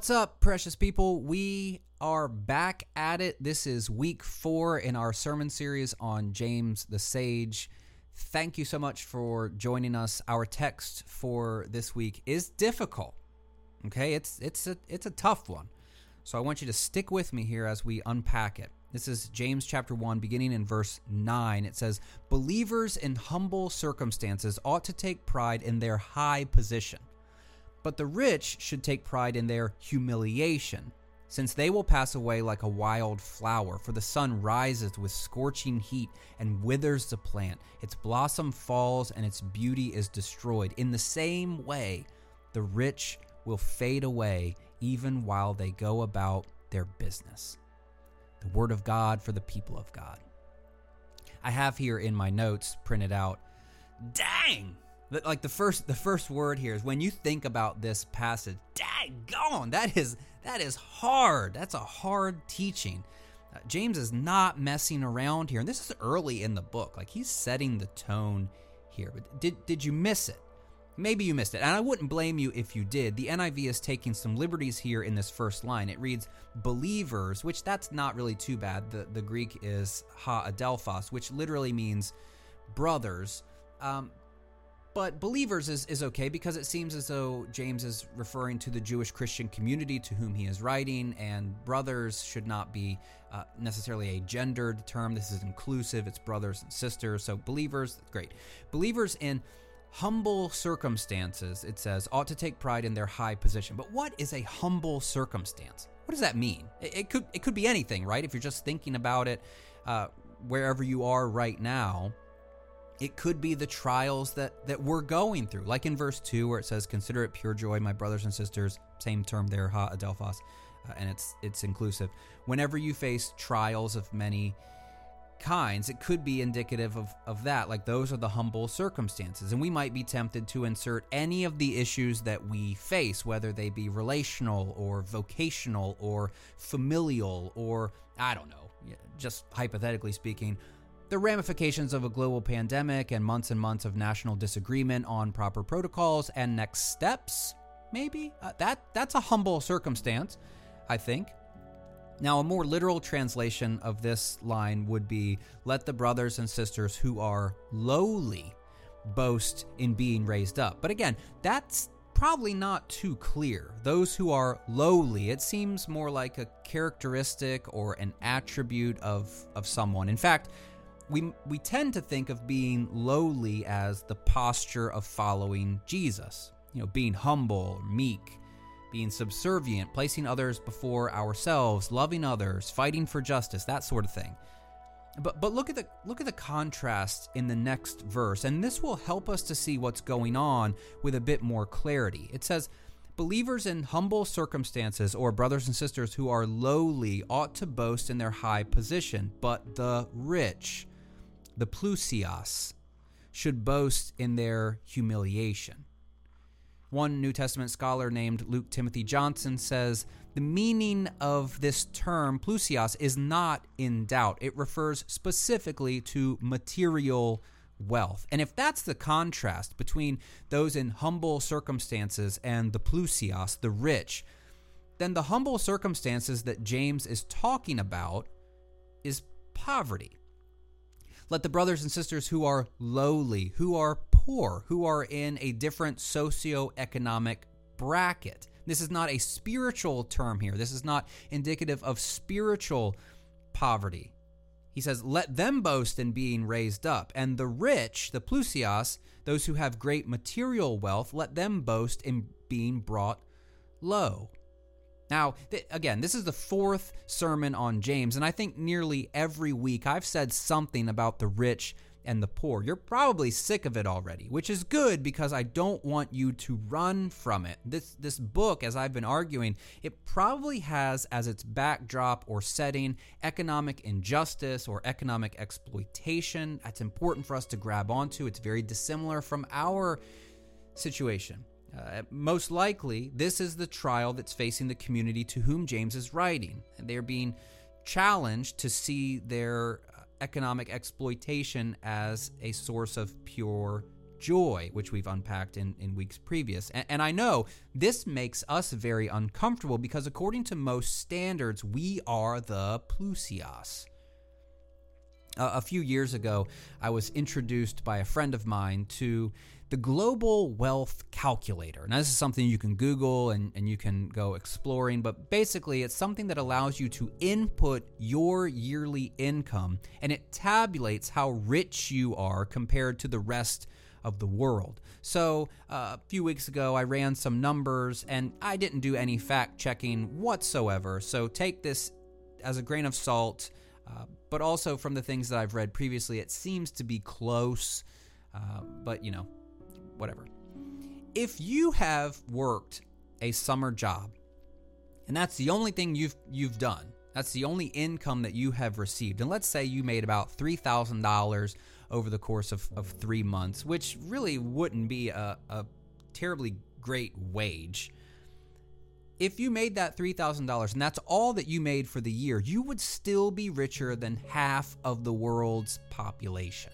What's up, precious people? We are back at it. This is week four in our sermon series on James the Sage. Thank you so much for joining us. Our text for this week is difficult. Okay, it's it's a it's a tough one. So I want you to stick with me here as we unpack it. This is James chapter 1 beginning in verse 9. It says, "Believers in humble circumstances ought to take pride in their high position." But the rich should take pride in their humiliation, since they will pass away like a wild flower, for the sun rises with scorching heat and withers the plant. Its blossom falls and its beauty is destroyed. In the same way, the rich will fade away even while they go about their business. The word of God for the people of God. I have here in my notes printed out, dang! Like the first the first word here is when you think about this passage daggone that is that is hard. That's a hard teaching. Uh, james is not messing around here and this is early in the book. Like he's setting the tone here but did did you miss it? Maybe you missed it and i wouldn't blame you if you did. The niv is taking some liberties here in this first line. It reads believers which that's not really too bad. The the greek is ha adelphos which literally means brothers. Um, but believers is, is okay because it seems as though James is referring to the Jewish Christian community to whom he is writing, and brothers should not be uh, necessarily a gendered term. This is inclusive, it's brothers and sisters. So, believers, great. Believers in humble circumstances, it says, ought to take pride in their high position. But what is a humble circumstance? What does that mean? It, it could, it could be anything, right? If you're just thinking about it uh, wherever you are right now it could be the trials that that we're going through. Like in verse 2 where it says consider it pure joy my brothers and sisters. Same term there ha adelphos. Uh, and it's it's inclusive. Whenever you face trials of many kinds it could be indicative of of that. Like those are the humble circumstances. And we might be tempted to insert any of the issues that we face whether they be relational or vocational or familial or i don't know just hypothetically speaking the ramifications of a global pandemic and months and months of national disagreement on proper protocols and next steps maybe? Uh, that that's a humble circumstance i think. Now a more literal translation of this line would be let the brothers and sisters who are lowly boast in being raised up. But again that's probably not too clear. Those who are lowly it seems more like a characteristic or an attribute of of someone. In fact we we tend to think of being lowly as the posture of following Jesus. You know, being humble, meek, being subservient, placing others before ourselves, loving others, fighting for justice, that sort of thing. But but look at the look at the contrast in the next verse, and this will help us to see what's going on with a bit more clarity. It says, Believers in humble circumstances or brothers and sisters who are lowly ought to boast in their high position, but the rich the plusios, should boast in their humiliation. One New Testament scholar named Luke Timothy Johnson says the meaning of this term, plusios, is not in doubt. It refers specifically to material wealth. And if that's the contrast between those in humble circumstances and the plusios, the rich, then the humble circumstances that James is talking about is poverty. Let the brothers and sisters who are lowly, who are poor, who are in a different socioeconomic bracket. This is not a spiritual term here. This is not indicative of spiritual poverty. He says, Let them boast in being raised up. And the rich, the plusios, those who have great material wealth, let them boast in being brought low. Now, th- again, this is the fourth sermon on James, and I think nearly every week I've said something about the rich and the poor. You're probably sick of it already, which is good because I don't want you to run from it. This this book as I've been arguing, it probably has as its backdrop or setting economic injustice or economic exploitation. That's important for us to grab onto. It's very dissimilar from our situation. Uh, most likely, this is the trial that's facing the community to whom James is writing. And they're being challenged to see their uh, economic exploitation as a source of pure joy, which we've unpacked in, in weeks previous. And, and I know this makes us very uncomfortable because, according to most standards, we are the plusios. Uh, a few years ago, I was introduced by a friend of mine to the Global Wealth Calculator. Now, this is something you can Google and, and you can go exploring, but basically, it's something that allows you to input your yearly income and it tabulates how rich you are compared to the rest of the world. So, uh, a few weeks ago, I ran some numbers and I didn't do any fact checking whatsoever. So, take this as a grain of salt. Uh, but also from the things that I've read previously, it seems to be close. Uh, but you know, whatever. If you have worked a summer job, and that's the only thing you've you've done, that's the only income that you have received, and let's say you made about three thousand dollars over the course of, of three months, which really wouldn't be a, a terribly great wage. If you made that $3,000 and that's all that you made for the year, you would still be richer than half of the world's population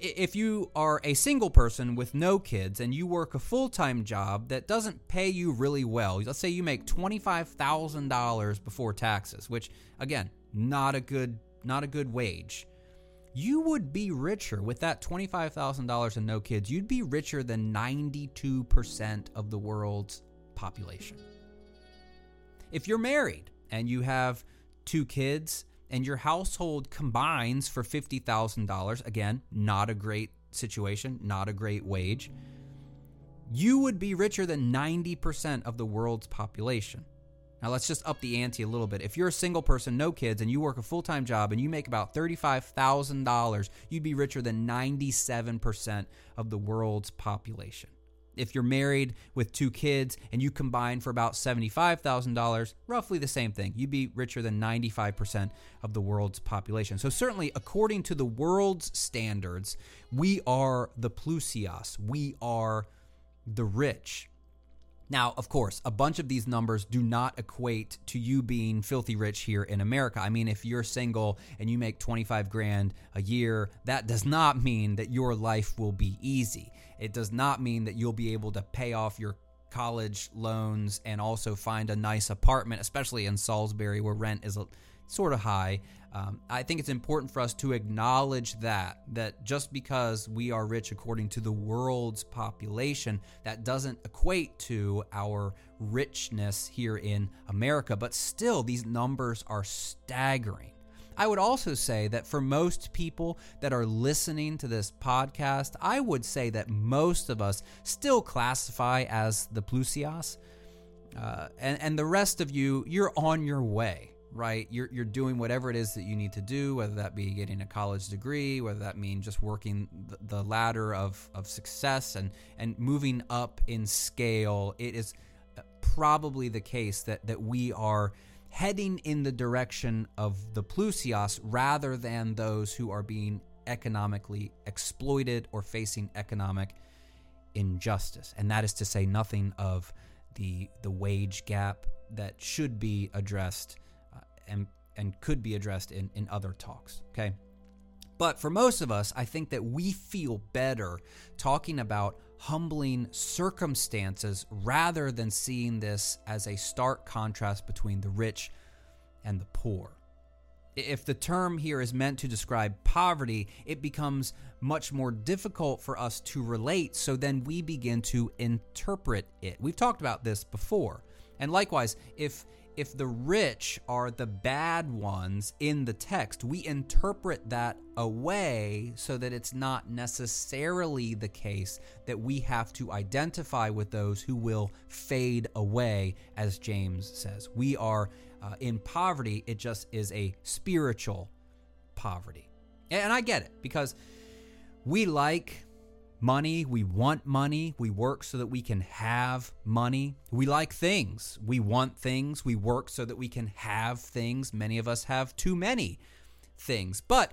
if you are a single person with no kids and you work a full time job that doesn't pay you really well, let's say you make $25,000 before taxes, which again, not a good not a good wage. You would be richer with that $25,000 and no kids. You'd be richer than 92% of the world's population. If you're married and you have two kids and your household combines for $50,000, again, not a great situation, not a great wage, you would be richer than 90% of the world's population. Now, let's just up the ante a little bit. If you're a single person, no kids, and you work a full time job and you make about $35,000, you'd be richer than 97% of the world's population if you're married with two kids and you combine for about $75,000, roughly the same thing. You'd be richer than 95% of the world's population. So, certainly, according to the world's standards, we are the plusios, we are the rich. Now, of course, a bunch of these numbers do not equate to you being filthy rich here in America. I mean, if you're single and you make 25 grand a year, that does not mean that your life will be easy. It does not mean that you'll be able to pay off your college loans and also find a nice apartment, especially in Salisbury where rent is sort of high. Um, I think it's important for us to acknowledge that that just because we are rich according to the world's population, that doesn't equate to our richness here in America. But still, these numbers are staggering. I would also say that for most people that are listening to this podcast, I would say that most of us still classify as the plusios. Uh, and, and the rest of you, you're on your way right? You're, you're doing whatever it is that you need to do, whether that be getting a college degree, whether that mean just working the, ladder of, of success and, and moving up in scale. It is uh, probably the case that, that we are heading in the direction of the plusios rather than those who are being economically exploited or facing economic injustice. And that is to say nothing of the the wage gap that should be addressed and and could be addressed in, in other talks. Okay. But for most of us, I think that we feel better talking about humbling circumstances rather than seeing this as a stark contrast between the rich and the poor. If the term here is meant to describe poverty, it becomes much more difficult for us to relate, so then we begin to interpret it. We've talked about this before. And likewise, if if the rich are the bad ones in the text, we interpret that away so that it's not necessarily the case that we have to identify with those who will fade away, as James says. We are uh, in poverty, it just is a spiritual poverty. And I get it because we like money. We want money. We work so that we can have money. We like things. We want things. We work so that we can have things. Many of us have too many things. But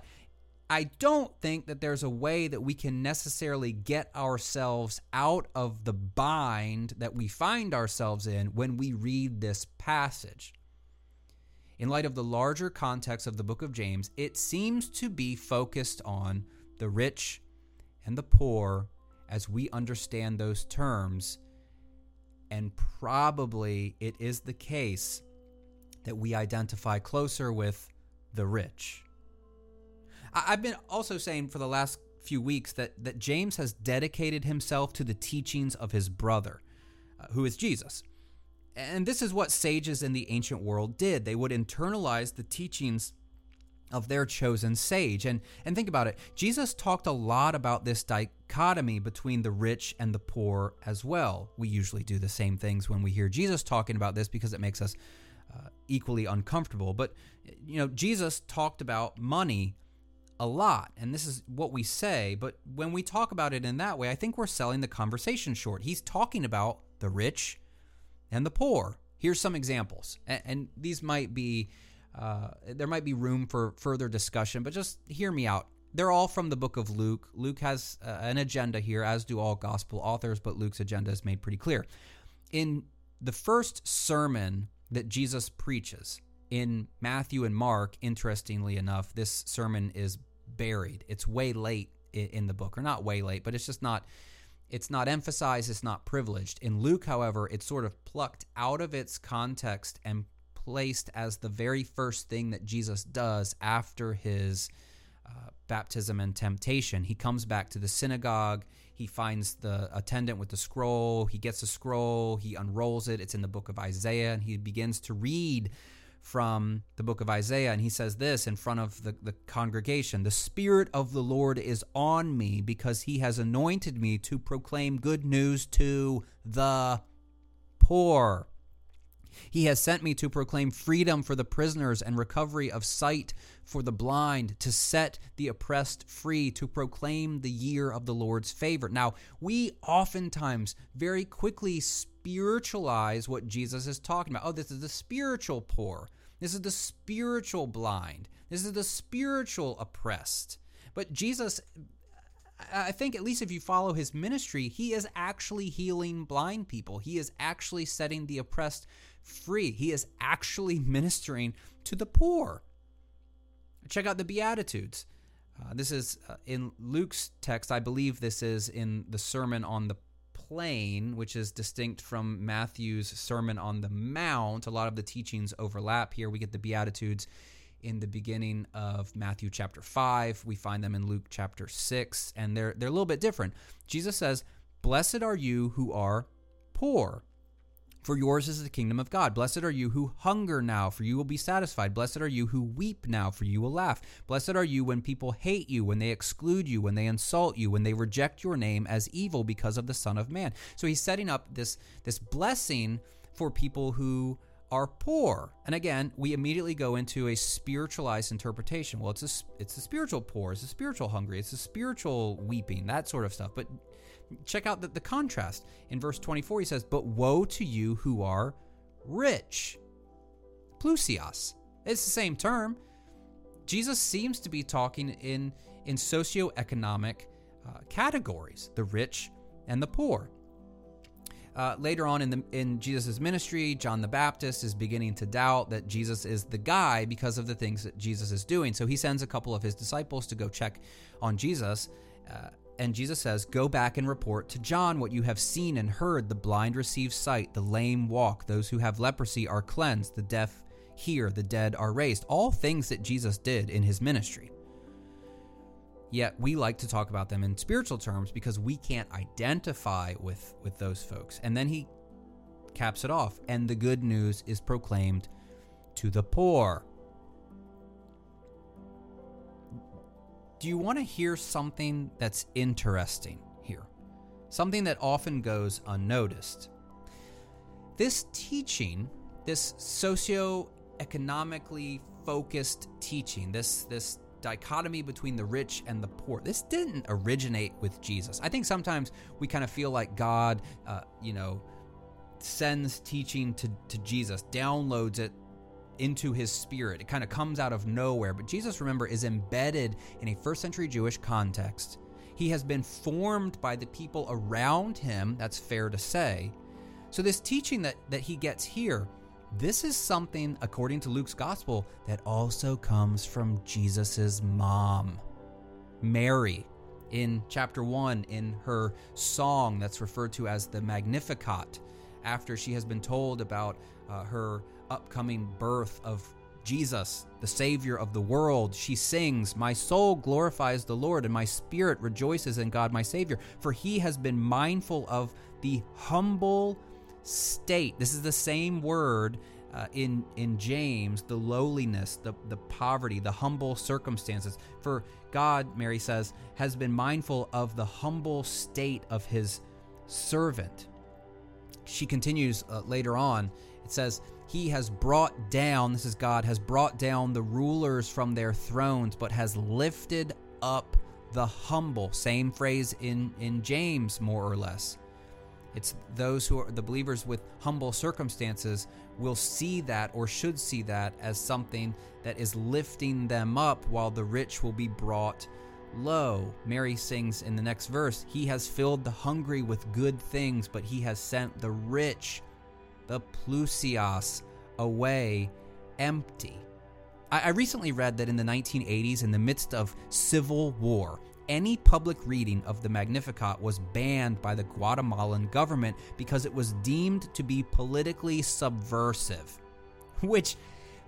I don't think that there's a way that we can necessarily get ourselves out of the bind that we find ourselves in when we read this passage. In light of the larger context of the book of James, it seems to be focused on the rich and the poor as we understand those terms. And probably it is the case that we identify closer with the rich. I've been also saying for the last few weeks that, that James has dedicated himself to the teachings of his brother, uh, who is Jesus. And this is what sages in the ancient world did. They would internalize the teachings of their chosen sage. And and think about it. Jesus talked a lot about this dichotomy between the rich and the poor as well. We usually do the same things when we hear Jesus talking about this because it makes us uh, equally uncomfortable. But you know, Jesus talked about money a lot, and this is what we say, but when we talk about it in that way, I think we're selling the conversation short. He's talking about the rich and the poor. Here's some examples, and, and these might be uh, there might be room for further discussion, but just hear me out. They're all from the book of Luke. Luke has uh, an agenda here, as do all gospel authors, but Luke's agenda is made pretty clear. In the first sermon that Jesus preaches in Matthew and Mark, interestingly enough, this sermon is buried. It's way late in the book, or not way late, but it's just not it's not emphasized, it's not privileged. In Luke, however, it's sort of plucked out of its context and placed as the very first thing that Jesus does after his uh, baptism and temptation. He comes back to the synagogue. He finds the attendant with the scroll. He gets the scroll. He unrolls it. It's in the book of Isaiah, and he begins to read from the book of Isaiah, and he says this in front of the, the congregation The Spirit of the Lord is on me because he has anointed me to proclaim good news to the poor. He has sent me to proclaim freedom for the prisoners and recovery of sight for the blind, to set the oppressed free, to proclaim the year of the Lord's favor. Now, we oftentimes very quickly spiritualize what Jesus is talking about. Oh, this is the spiritual poor. This is the spiritual blind. This is the spiritual oppressed. But Jesus, I think, at least if you follow his ministry, he is actually healing blind people. He is actually setting the oppressed free. He is actually ministering to the poor. Check out the Beatitudes. Uh, this is uh, in Luke's text. I believe this is in the Sermon on the Plain, which is distinct from Matthew's Sermon on the Mount. A lot of the teachings overlap here. We get the Beatitudes in the beginning of Matthew chapter 5. We find them in Luke chapter 6, and they're, they're a little bit different. Jesus says, Blessed are you who are poor for yours is the kingdom of God. Blessed are you who hunger now, for you will be satisfied. Blessed are you who weep now, for you will laugh. Blessed are you when people hate you, when they exclude you, when they insult you, when they reject your name as evil because of the Son of Man. So he's setting up this, this blessing for people who are poor. And again, we immediately go into a spiritualized interpretation. Well, it's a, it's a spiritual poor, it's a spiritual hungry, it's a spiritual weeping, that sort of stuff. But check out the, the contrast. In verse 24, he says, But woe to you who are rich. Plusios. It's the same term. Jesus seems to be talking in, in socioeconomic uh, categories the rich and the poor. Uh, later on in the in Jesus' ministry, John the Baptist is beginning to doubt that Jesus is the guy because of the things that Jesus is doing. So he sends a couple of his disciples to go check on Jesus. Uh, and Jesus says, Go back and report to John what you have seen and heard. The blind receive sight, the lame walk, those who have leprosy are cleansed, the deaf hear, the dead are raised. All things that Jesus did in his ministry. Yet we like to talk about them in spiritual terms because we can't identify with, with those folks. And then he caps it off, and the good news is proclaimed to the poor. do you want to hear something that's interesting here? Something that often goes unnoticed. This teaching, this socio-economically focused teaching, this this dichotomy between the rich and the poor. This didn't originate with Jesus. I think sometimes we kind of feel like God, uh, you know, sends teaching to, to Jesus, downloads it into his spirit. It kind of comes out of nowhere. But Jesus, remember, is embedded in a first century Jewish context. He has been formed by the people around him, that's fair to say. So, this teaching that, that he gets here, this is something, according to Luke's gospel, that also comes from Jesus' mom, Mary. in chapter 1 in her song that's referred to as the Magnificat, after she has been told about uh, her upcoming birth of Jesus, the Savior of the world, she sings, My soul glorifies the Lord, and my spirit rejoices in God my Savior, for he has been mindful of the humble state. This is the same word uh, in in James, the lowliness, the the poverty, the humble circumstances. For God, Mary says, has been mindful of the humble state of His servant. She continues uh, later on. It says, He has brought down. This is God has brought down the rulers from their thrones, but has lifted up the humble. Same phrase in in James, more or less. It's those who are the believers with humble circumstances will see that or should see that as something that is lifting them up while the rich will be brought low. Mary sings in the next verse, He has filled the hungry with good things, but He has sent the rich, the plusios, away empty. I, recently read that in the 1980s, in the midst of civil war, any public reading of the Magnificat was banned by the Guatemalan government because it was deemed to be politically subversive, which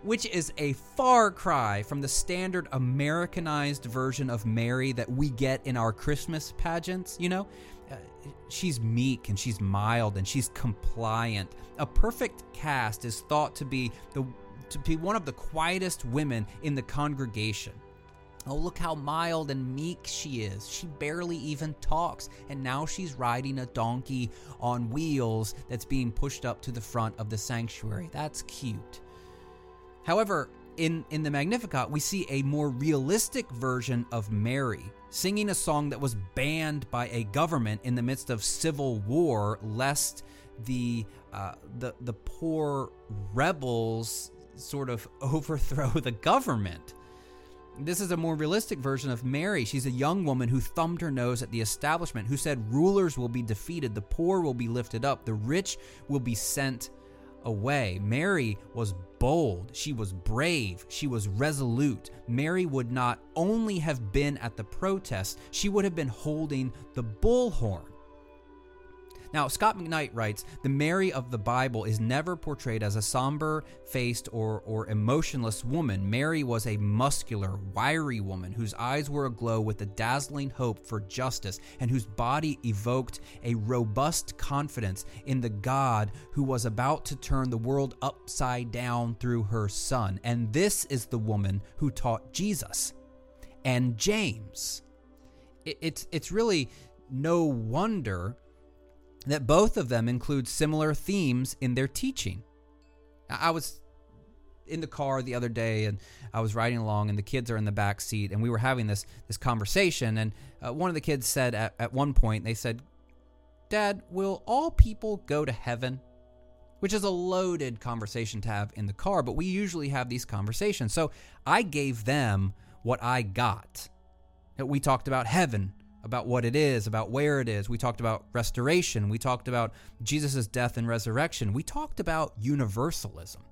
which is a far cry from the standard Americanized version of Mary that we get in our Christmas pageants, you know? Uh, she's meek and she's mild and she's compliant. A perfect cast is thought to be the to be one of the quietest women in the congregation. Oh, look how mild and meek she is. She barely even talks, and now she's riding a donkey on wheels that's being pushed up to the front of the sanctuary. That's cute. However, in, in the Magnificat, we see a more realistic version of Mary singing a song that was banned by a government in the midst of civil war, lest the uh, the the poor rebels sort of overthrow the government. This is a more realistic version of Mary. She's a young woman who thumbed her nose at the establishment, who said rulers will be defeated, the poor will be lifted up, the rich will be sent away. Mary was bold, she was brave, she was resolute. Mary would not only have been at the protest, she would have been holding the bullhorn. Now, Scot McKnight writes The Mary of the Bible is never portrayed as a somber faced or, or emotionless woman. Mary was a muscular, wiry woman whose eyes were aglow with a dazzling hope for justice and whose body evoked a robust confidence in the God who was about to turn the world upside down through her son. And this is the woman who taught Jesus and James. it's, it's really no wonder that both of them include similar themes in their teaching. I was in the car the other day and I was riding along and the kids are in the back seat and we were having this this conversation and uh, one of the kids said at, at one point they said dad will all people go to heaven? Which is a loaded conversation to have in the car but we usually have these conversations. So I gave them what I got. We talked about heaven about what it is, about where it is. We talked about restoration. We talked about Jesus' death and resurrection. We talked about universalism.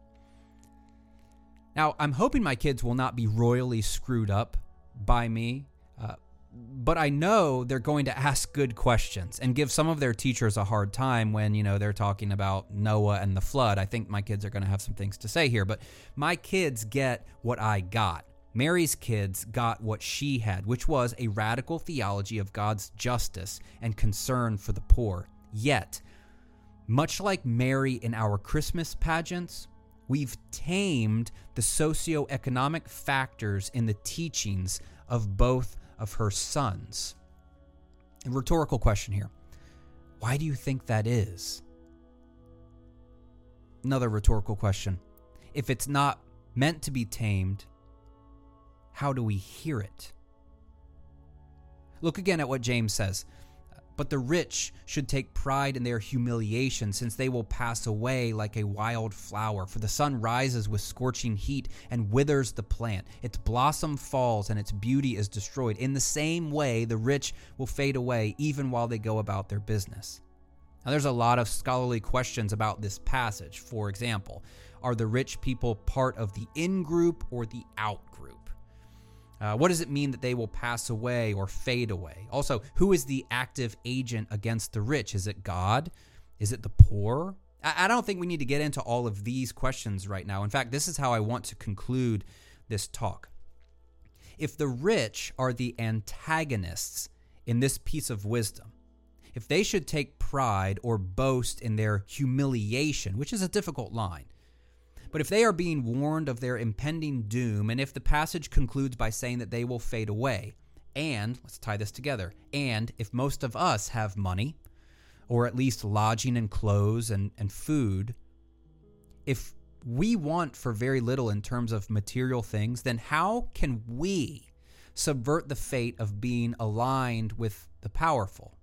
Now, I'm hoping my kids will not be royally screwed up by me, uh, but I know they're going to ask good questions and give some of their teachers a hard time when, you know, they're talking about Noah and the flood. I think my kids are going to have some things to say here, but my kids get what I got. Mary's kids got what she had, which was a radical theology of God's justice and concern for the poor. Yet, much like Mary in our Christmas pageants, we've tamed the socioeconomic factors in the teachings of both of her sons. A rhetorical question here. Why do you think that is? Another rhetorical question. If it's not meant to be tamed, how do we hear it? Look again at what James says. But the rich should take pride in their humiliation, since they will pass away like a wild flower. For the sun rises with scorching heat and withers the plant. Its blossom falls and its beauty is destroyed. In the same way, the rich will fade away even while they go about their business. Now, there's a lot of scholarly questions about this passage. For example, are the rich people part of the in group or the out group? Uh, what does it mean that they will pass away or fade away? Also, who is the active agent against the rich? Is it God? Is it the poor? I, I don't think we need to get into all of these questions right now. In fact, this is how I want to conclude this talk. If the rich are the antagonists in this piece of wisdom, if they should take pride or boast in their humiliation, which is a difficult line, but if they are being warned of their impending doom, and if the passage concludes by saying that they will fade away, and let's tie this together, and if most of us have money, or at least lodging and clothes and, and food, if we want for very little in terms of material things, then how can we subvert the fate of being aligned with the powerful?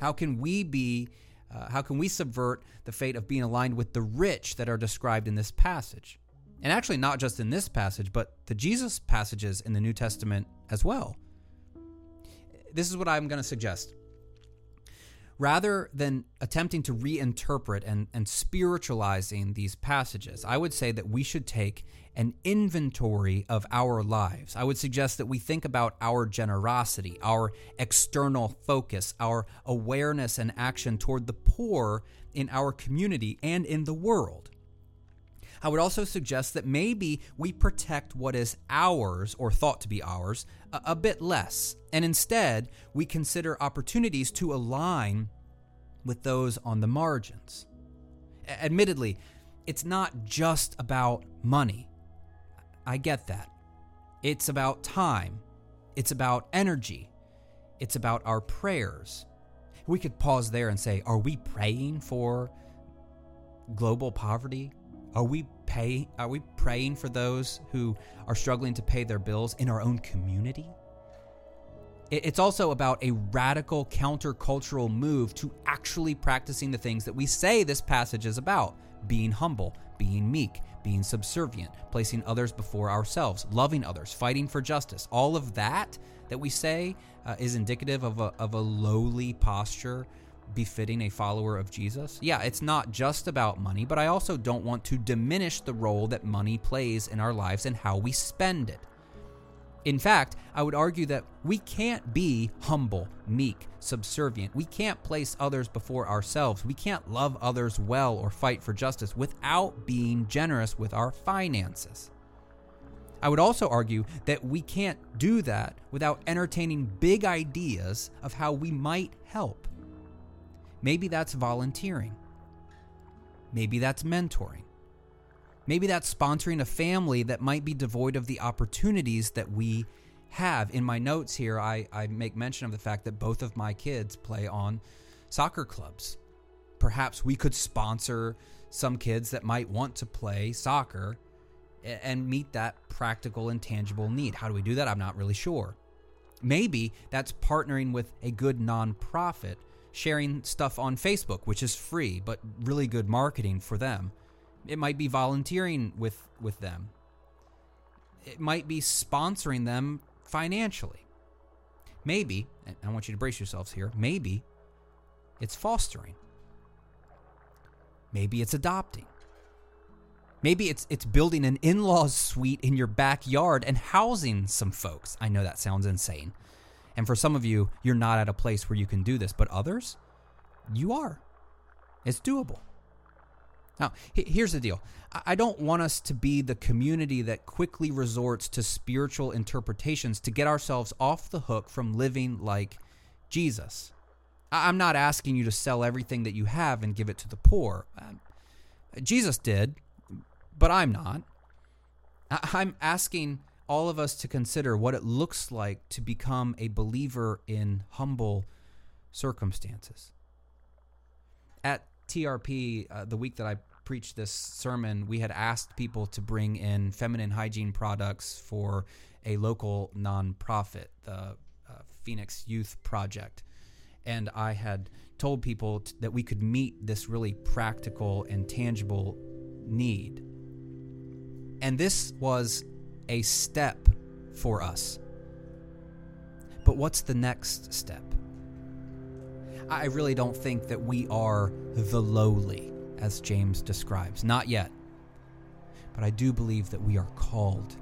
How can we be uh, how can we subvert the fate of being aligned with the rich that are described in this passage? And actually, not just in this passage, but the Jesus passages in the New Testament as well. This is what I'm going to suggest rather than attempting to reinterpret and, and spiritualizing these passages, I would say that we should take an inventory of our lives. I would suggest that we think about our generosity, our external focus, our awareness and action toward the poor in our community and in the world. I would also suggest that maybe we protect what is ours or thought to be ours a, a bit less, and instead we consider opportunities to align with those on the margins. A- admittedly, it's not just about money. I get that. It's about time, it's about energy, it's about our prayers. We could pause there and say, are we praying for global poverty? Are we pay are we praying for those who are struggling to pay their bills in our own community? It's also about a radical countercultural move to actually practicing the things that we say this passage is about being humble, being meek, being subservient, placing others before ourselves, loving others, fighting for justice. All of that that we say uh, is indicative of a, of a lowly posture befitting a follower of Jesus? Yeah, it's not just about money, but I also don't want to diminish the role that money plays in our lives and how we spend it. In fact, I would argue that we can't be humble, meek, subservient. We can't place others before ourselves. We can't love others well or fight for justice without being generous with our finances. I would also argue that we can't do that without entertaining big ideas of how we might help. Maybe that's volunteering. Maybe that's mentoring. Maybe that's sponsoring a family that might be devoid of the opportunities that we have. In my notes here, I, I make mention of the fact that both of my kids play on soccer clubs. Perhaps we could sponsor some kids that might want to play soccer and meet that practical and tangible need. How do we do that? I'm not really sure. Maybe that's partnering with a good nonprofit sharing stuff on Facebook, which is free but really good marketing for them. It might be volunteering with with them. It might be sponsoring them financially. Maybe, I want you to brace yourselves here, maybe it's fostering. Maybe it's adopting. Maybe it's it's building an in-laws suite in your backyard and housing some folks. I know that sounds insane. And for some of you, you're not at a place where you can do this, but others, you are. It's doable. Now, here's the deal I don't want us to be the community that quickly resorts to spiritual interpretations to get ourselves off the hook from living like Jesus. I'm not asking you to sell everything that you have and give it to the poor. Um, Jesus did, but I'm not. I'm asking all of us to consider what it looks like to become a believer in humble circumstances. At TRP, uh, the week that I preached this sermon, we had asked people to bring in feminine hygiene products for a local nonprofit, the uh, Phoenix Youth Project. And I had told people t- that we could meet this really practical and tangible need. And this was a step for us. But what's the next step? I really don't think that we are the lowly, as James describes. Not yet. But I do believe that we are called